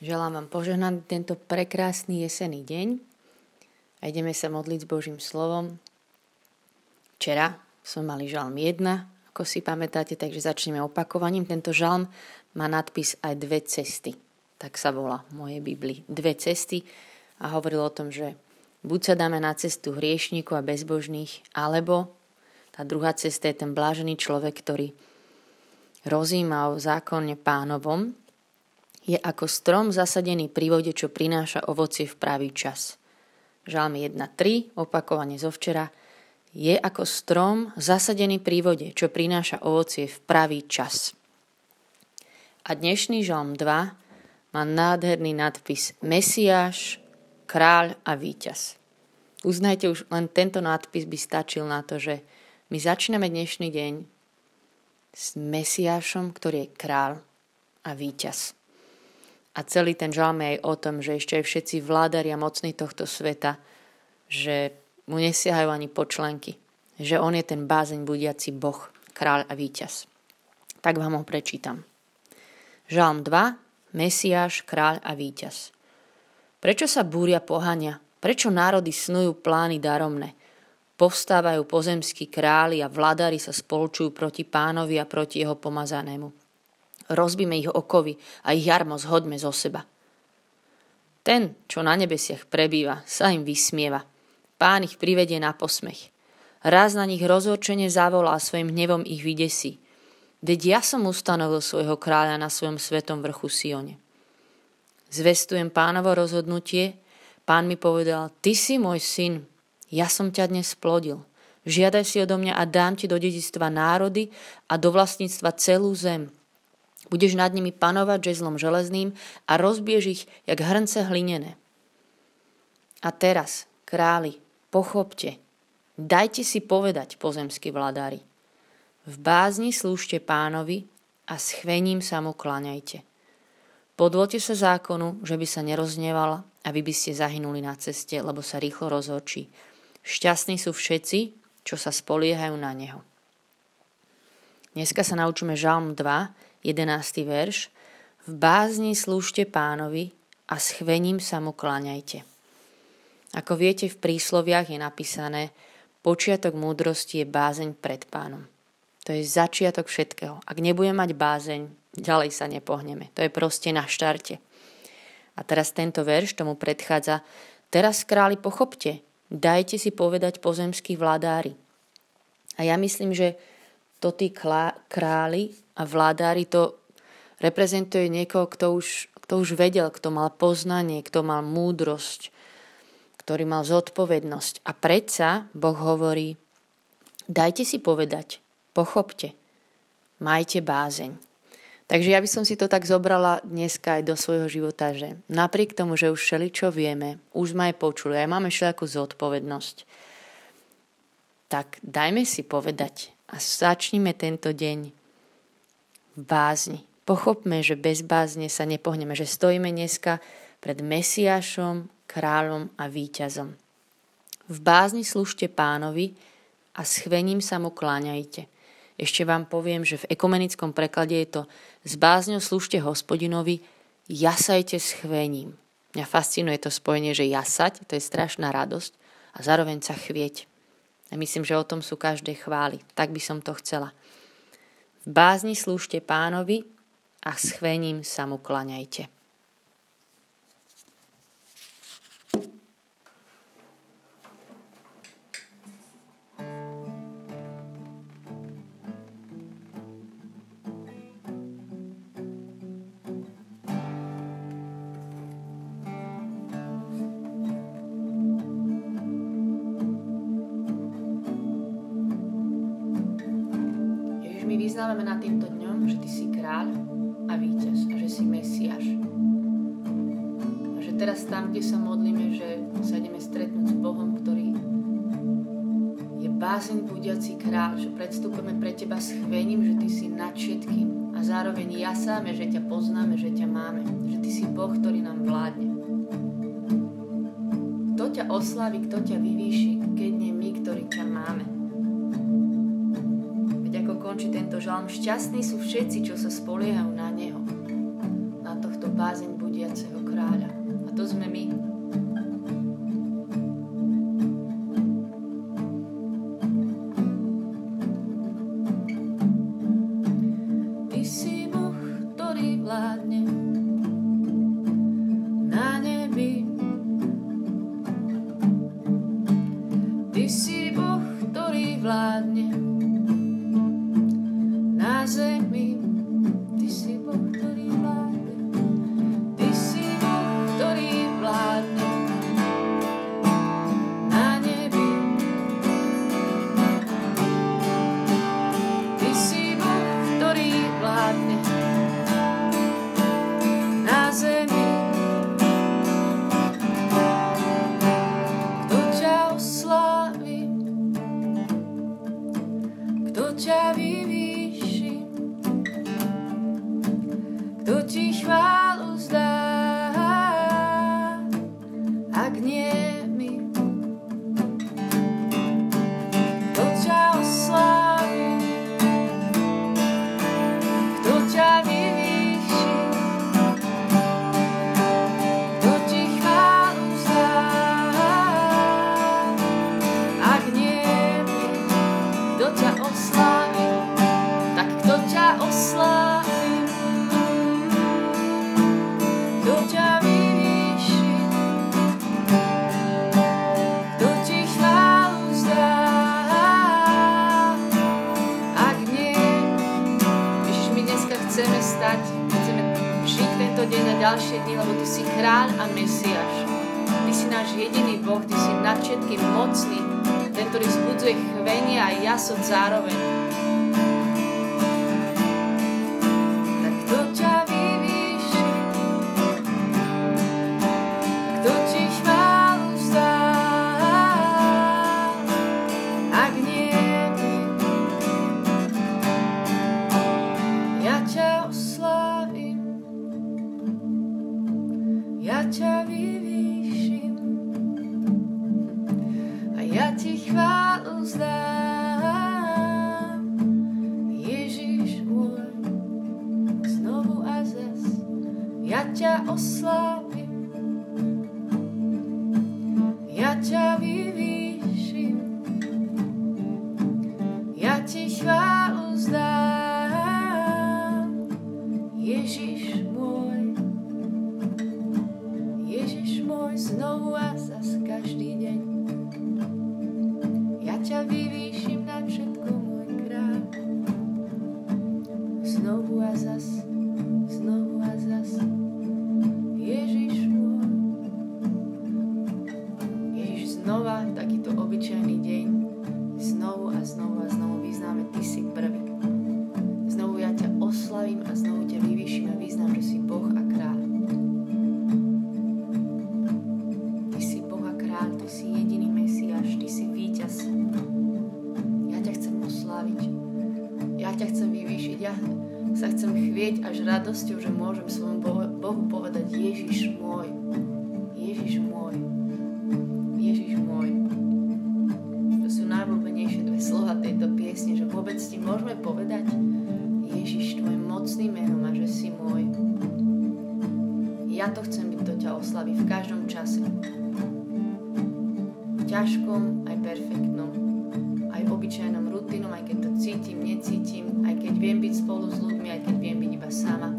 Želám vám požehnaný tento prekrásny jesený deň a ideme sa modliť s Božím slovom. Včera sme mali žalm 1, ako si pamätáte, takže začneme opakovaním. Tento žalm má nadpis aj dve cesty. Tak sa volá v mojej Biblii. Dve cesty a hovoril o tom, že buď sa dáme na cestu hriešníkov a bezbožných, alebo tá druhá cesta je ten blážený človek, ktorý rozíma o zákone pánovom je ako strom zasadený pri vode, čo prináša ovocie v pravý čas. Žalm 1.3, opakovane zo včera, je ako strom zasadený pri vode, čo prináša ovocie v pravý čas. A dnešný žalm 2 má nádherný nadpis Mesiáš, kráľ a víťaz. Uznajte, už len tento nadpis by stačil na to, že my začíname dnešný deň s Mesiášom, ktorý je král a víťaz. A celý ten žalm je aj o tom, že ešte aj všetci vládari a mocní tohto sveta, že mu nesiahajú ani počlenky. Že on je ten bázeň budiaci Boh, kráľ a víťaz. Tak vám ho prečítam. Žalm 2, Mesiáš, kráľ a víťaz. Prečo sa búria pohania? Prečo národy snujú plány daromné? Povstávajú pozemskí králi a vladári sa spolčujú proti pánovi a proti jeho pomazanému rozbíme ich okovy a ich jarmo zhodme zo seba. Ten, čo na nebesiach prebýva, sa im vysmieva. Pán ich privedie na posmech. Raz na nich rozhorčene zavolá svojim hnevom ich vydesí. Veď ja som ustanovil svojho kráľa na svojom svetom vrchu Sione. Zvestujem pánovo rozhodnutie, pán mi povedal, ty si môj syn, ja som ťa dnes splodil. Žiadaj si odo mňa a dám ti do dedistva národy a do vlastníctva celú zem. Budeš nad nimi panovať žezlom železným a rozbiež ich, jak hrnce hlinené. A teraz, králi, pochopte, dajte si povedať, pozemskí vladári. V bázni slúžte pánovi a s sa mu kláňajte. Podvolte sa zákonu, že by sa nerozneval a vy by ste zahynuli na ceste, lebo sa rýchlo rozhočí. Šťastní sú všetci, čo sa spoliehajú na neho. Dneska sa naučíme Žalm 2, 11. verš. V bázni slúžte pánovi a s chvením sa mu kláňajte. Ako viete, v prísloviach je napísané, počiatok múdrosti je bázeň pred pánom. To je začiatok všetkého. Ak nebudeme mať bázeň, ďalej sa nepohneme. To je proste na štarte. A teraz tento verš tomu predchádza. Teraz králi pochopte, dajte si povedať pozemskí vládári. A ja myslím, že to tí králi a vládári to reprezentuje niekoho, kto už, kto už vedel, kto mal poznanie, kto mal múdrosť, ktorý mal zodpovednosť. A predsa Boh hovorí, dajte si povedať, pochopte, majte bázeň. Takže ja by som si to tak zobrala dneska aj do svojho života, že napriek tomu, že už čo vieme, už sme aj počuli, aj máme všelijakú zodpovednosť, tak dajme si povedať a začnime tento deň v bázni. Pochopme, že bez bázne sa nepohneme, že stojíme dneska pred Mesiášom, kráľom a víťazom. V bázni slúžte pánovi a s chvením sa mu kláňajte. Ešte vám poviem, že v ekumenickom preklade je to s bázňou slúžte hospodinovi, jasajte s chvením. Mňa fascinuje to spojenie, že jasať, to je strašná radosť a zároveň sa chvieť. A myslím, že o tom sú každé chvály. Tak by som to chcela. V bázni slúžte pánovi a s chvením sa mu klaňajte. Vyznávame na týmto dňom, že Ty si kráľ a víťaz a že si Mesiáš. A že teraz tam, kde sa modlíme, že sa ideme stretnúť s Bohom, ktorý je bázeň budiaci kráľ, že predstúpime pre Teba s chvením, že Ty si nad všetkým a zároveň jasáme, že ťa poznáme, že ťa máme, že Ty si Boh, ktorý nám vládne. Kto ťa oslaví, kto ťa vyvýši, keď nie my, ktorí ťa máme končí tento žalm. Šťastní sú všetci, čo sa spoliehajú na Neho, na tohto bázeň budiaceho kráľa. A to sme my. mocný Boh, Ty si nad všetkým mocný, ten, ktorý zbudzuje chvenie a jasot zároveň. Tak kto ťa ťa oslávim. Radosťou, že môžem svojmu Bohu povedať Ježiš môj, Ježiš môj, Ježiš môj. To sú najblúbenejšie dve slova tejto piesne, že vôbec ti môžeme povedať Ježiš, tvoj mocný meno a že si môj. Ja to chcem byť, to ťa oslaví v každom čase. Obyčajnom rutinom, aj keď to cítim, necítim, aj keď viem byť spolu s ľuďmi, aj keď viem byť iba sama.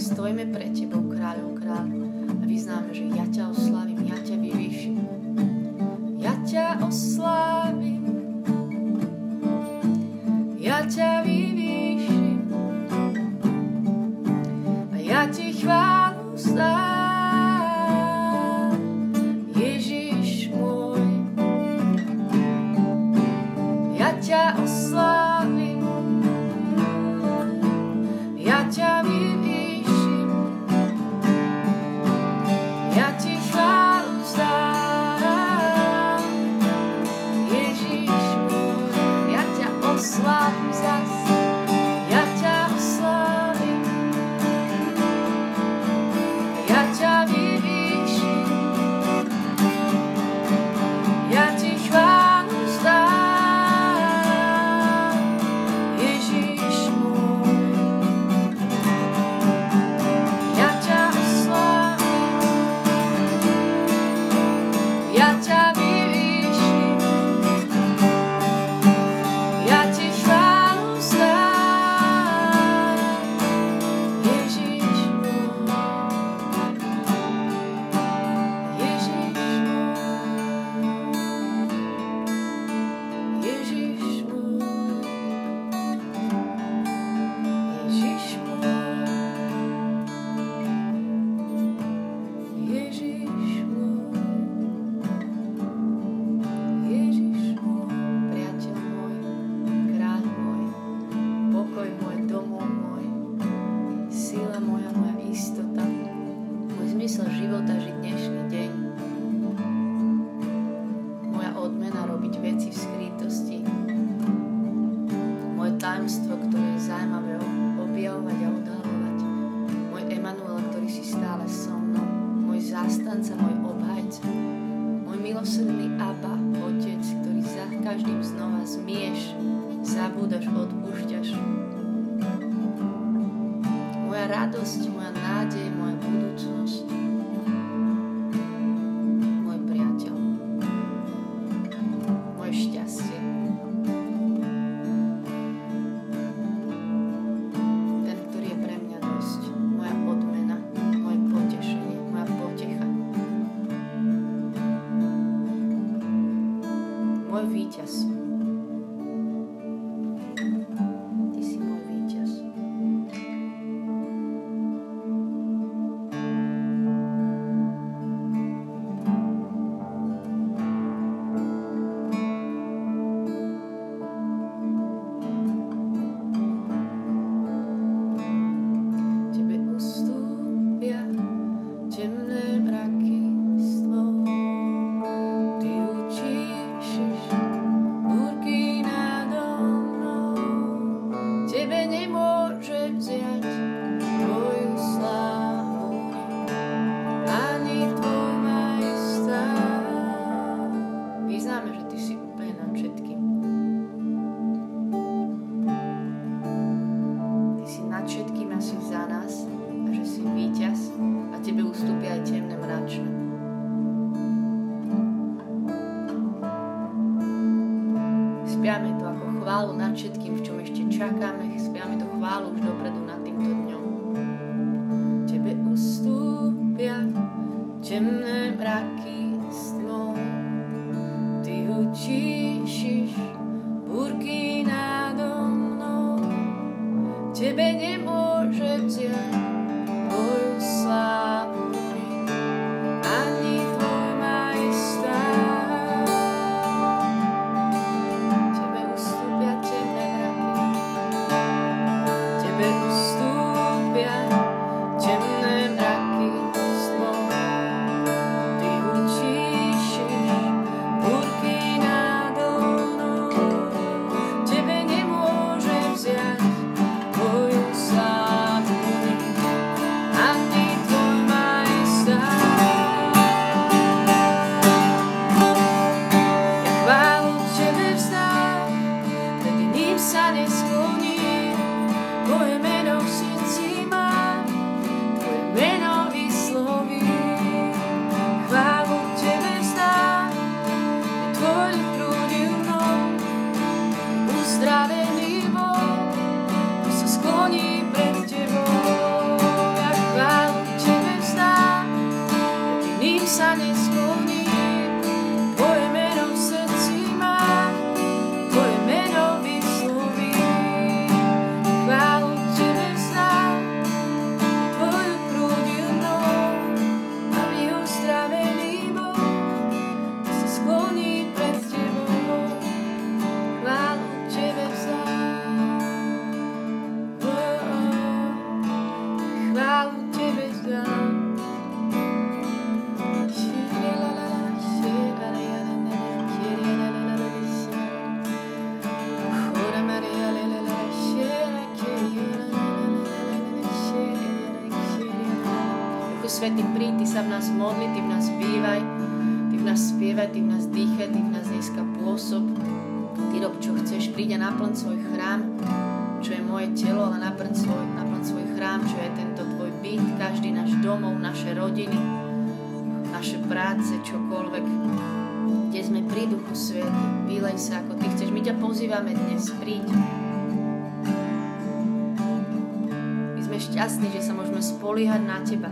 stojíme pred Tebou, kráľom kráľ, a vyznáme, že ja ťa oslavím, ja ťa vyvýšim. Ja ťa oslavím, Convite. Svety, sa v nás modli, Ty v nás bývaj, Ty v nás spievaj, Ty v nás dýchaj, Ty v nás dneska pôsob. Ty rob, čo chceš, príď a naplň svoj chrám, čo je moje telo, ale naplň svoj, naplň svoj chrám, čo je tento Tvoj byt, každý náš domov, naše rodiny, naše práce, čokoľvek, kde sme pri Duchu Svety. Vylej sa, ako Ty chceš. My ťa pozývame dnes, príď. Šťastní, že sa môžeme spoliehať na Teba.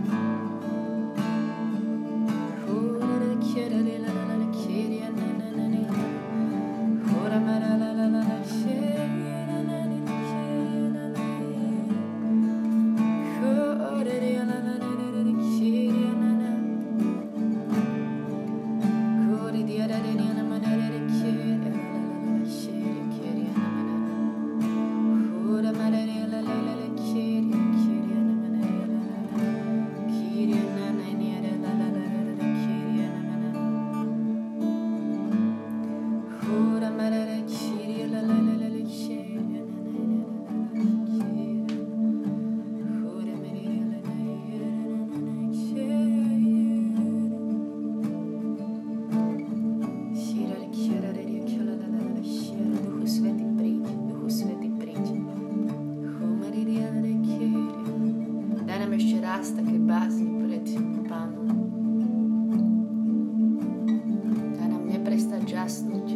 Yes.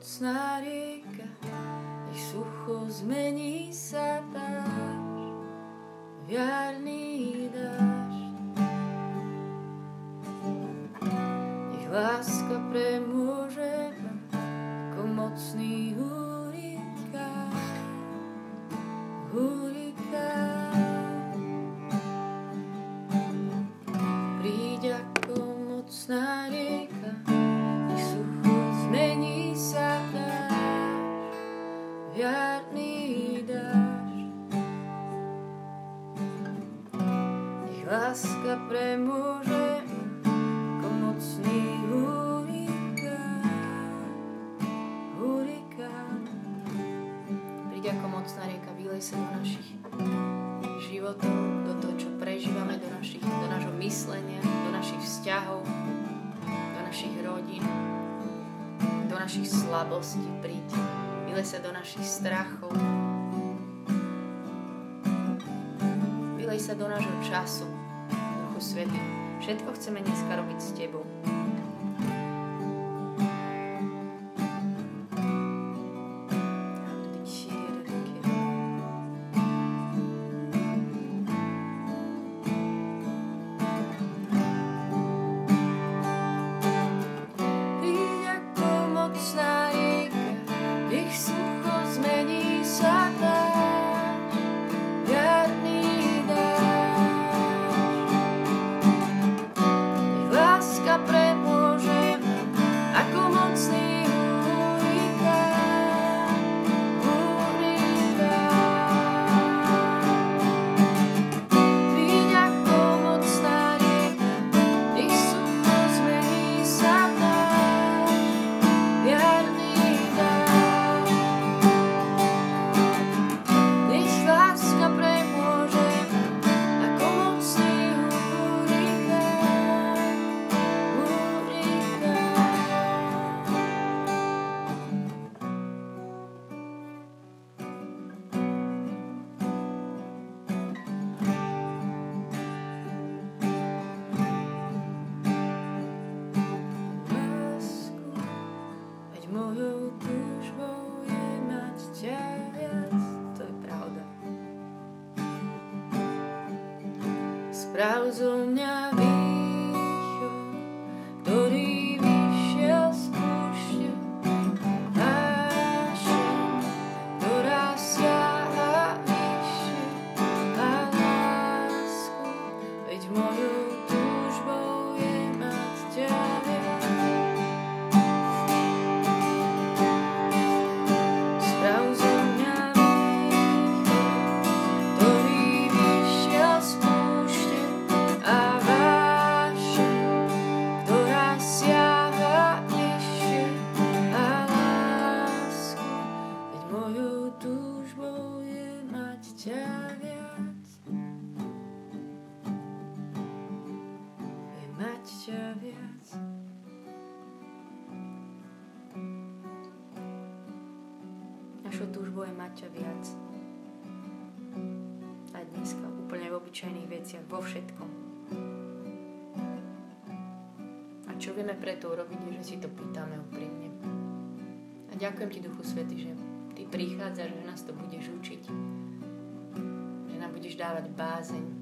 Mocná rieka, nech sucho zmení sa dáš, viarný dáš. Nech láska premôže ma, ako mocný láska premôže ako mocný hurikán, hurikán. Príď ako mocná rieka, vylej sa do našich životov, do toho, čo prežívame, do, našich, do nášho myslenia, do našich vzťahov, do našich rodín, do našich slabostí. Príď vyle sa do našich strachov, vylej sa do nášho času, Svetý. Všetko chceme dneska robiť s Tebou. Mať ťa viac. Aj dneska, úplne v obyčajných veciach, vo všetkom. A čo vieme preto urobiť, je, že si to pýtame úprimne. A ďakujem ti, Duchu Svety, že ty prichádzaš, že nás to budeš učiť. Že nám budeš dávať bázeň.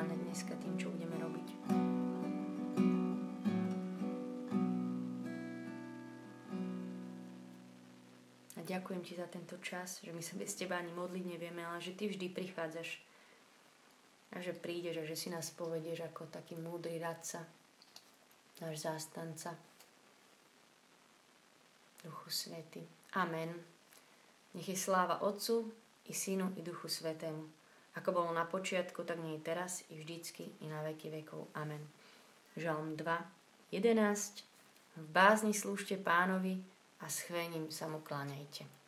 Kláňať dneska tým, čo budeme robiť. ďakujem ti za tento čas, že my sa bez teba ani modliť nevieme, ale že ty vždy prichádzaš a že prídeš a že si nás povedieš ako taký múdry radca, náš zástanca. Duchu Svety. Amen. Nech je sláva Otcu i Synu i Duchu Svetému. Ako bolo na počiatku, tak nie teraz i vždycky i na veky vekov. Amen. Žalm 2, 11. V bázni slúžte pánovi a s chvením sa mu kláňajte.